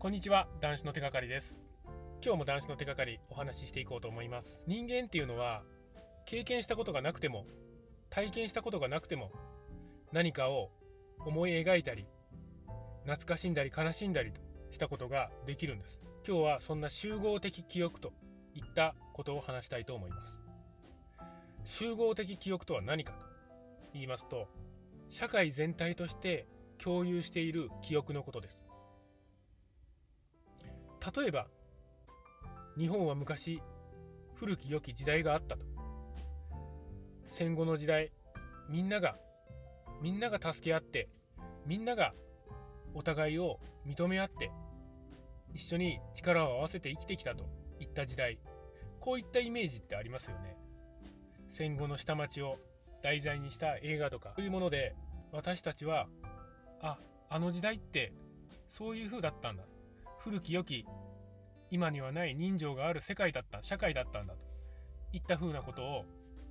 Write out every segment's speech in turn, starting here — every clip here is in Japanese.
こんにちは男子の手がかりです。今日も男子の手がかりお話ししていこうと思います。人間っていうのは経験したことがなくても体験したことがなくても何かを思い描いたり懐かしんだり悲しんだりとしたことができるんです。今日はそんな集合的記憶といったことを話したいと思います。集合的記憶とは何かと言いますと社会全体として共有している記憶のことです。例えば日本は昔古き良き時代があったと。戦後の時代みんながみんなが助け合ってみんながお互いを認め合って一緒に力を合わせて生きてきたといった時代。こういったイメージってありますよね。戦後の下町を題材にした映画とかそういうもので私たちはああの時代ってそういう風だったんだ。古き良き今にはない人情がある世界だった社会だったんだといった風なことを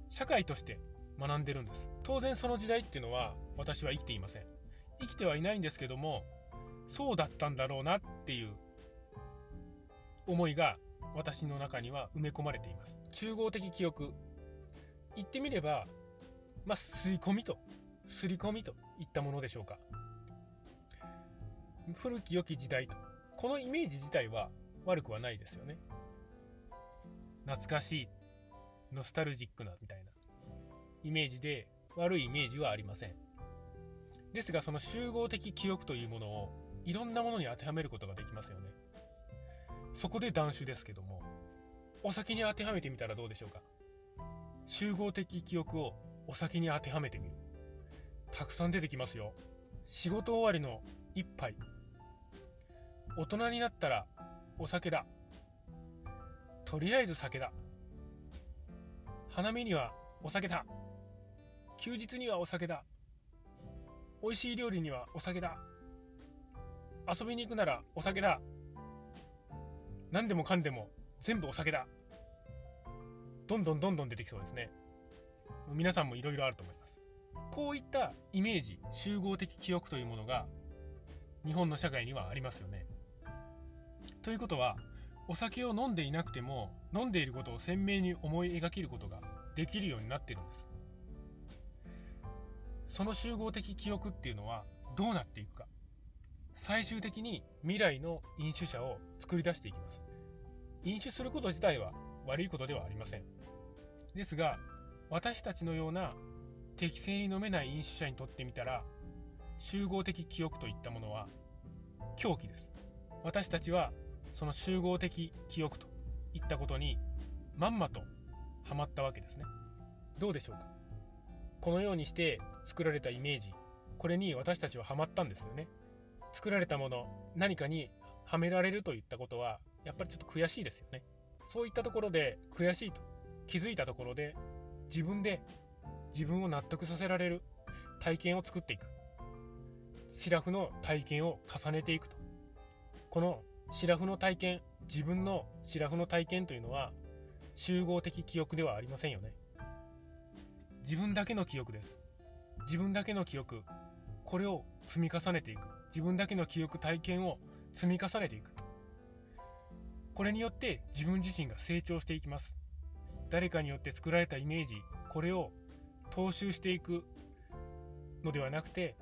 社会として学んでるんです。当然その時代っていうのは私は生きていません。生きてはいないんですけどもそうだったんだろうなっていう思いが私の中には埋め込まれています。集合的記憶。言ってみればまあ吸い込みと刷り込みといったものでしょうか。古き良き時代とこのイメージ自体は悪くはないですよね。懐かしいノスタルジックなみたいな。イメージで悪いイメージはありません。ですがその集合的記憶というものをいろんなものに当てはめることができますよね。そこで断酒ですけどもお酒に当てはめてみたらどうでしょうか。集合的記憶をお酒に当てはめてみる。たくさん出てきますよ。仕事終わりの一杯。大人になったらお酒だ。とりあえず酒だ。花見にはお酒だ。休日にはお酒だ。美味しい料理にはお酒だ。遊びに行くならお酒だ。何でもかんでも全部お酒だ。どんどんどんどん出てきそうですね。皆さんもいろいろあると思います。こういったイメージ集合的記憶というものが日本の社会にはありますよね。ということはお酒を飲んでいなくても飲んでいることを鮮明に思い描けることができるようになっているんです。その集合的記憶っていうのはどうなっていくか。最終的に未来の飲酒者を作り出していきます。飲酒すること自体は悪いことではありません。ですが私たちのような適正に飲めない飲酒者にとってみたら集合的記憶といったものは狂気です。私たちはその集合的記憶といったことにまんまとハマったわけですね。どうでしょうか？このようにして作られたイメージ。これに私たちはハマったんですよね。作られたもの何かにはめられるといったことはやっぱりちょっと悔しいですよね。そういったところで悔しいと気づいたところで自分で自分を納得させられる体験を作っていく。シラフの体験を重ねていくと。このシラフの体験自分のシラフの体験というのは集合的記憶ではありませんよね。自分だけの記憶です。自分だけの記憶。これを積み重ねていく。自分だけの記憶体験を積み重ねていく。これによって自分自身が成長していきます。誰かによって作られたイメージこれを踏襲していく。のではなくて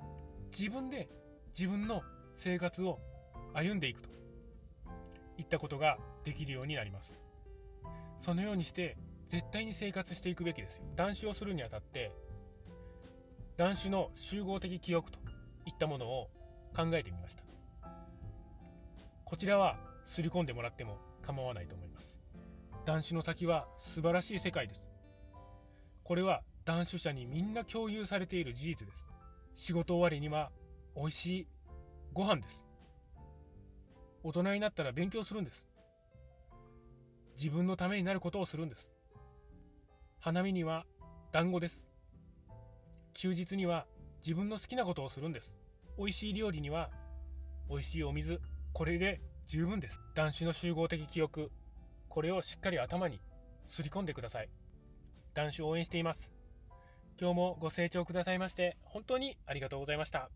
自分で自分の生活を歩んでいくと。いったことができるようになります。そのようにして絶対に生活していくべきですよ。断酒をするにあたって断酒の集合的記憶といったものを考えてみました。こちらはすり込んでもらっても構わないと思います。断酒の先は素晴らしい世界です。これは断酒者にみんな共有されている事実です。仕事終わりには美味しいご飯です。大人になったら勉強するんです。自分のためになることをするんです。花見には団子です。休日には自分の好きなことをするんです。美味しい料理には美味しいお水。これで十分です。断酒の集合的記憶。これをしっかり頭にすり込んでください。男子応援しています。今日もご清聴くださいまして、本当にありがとうございました。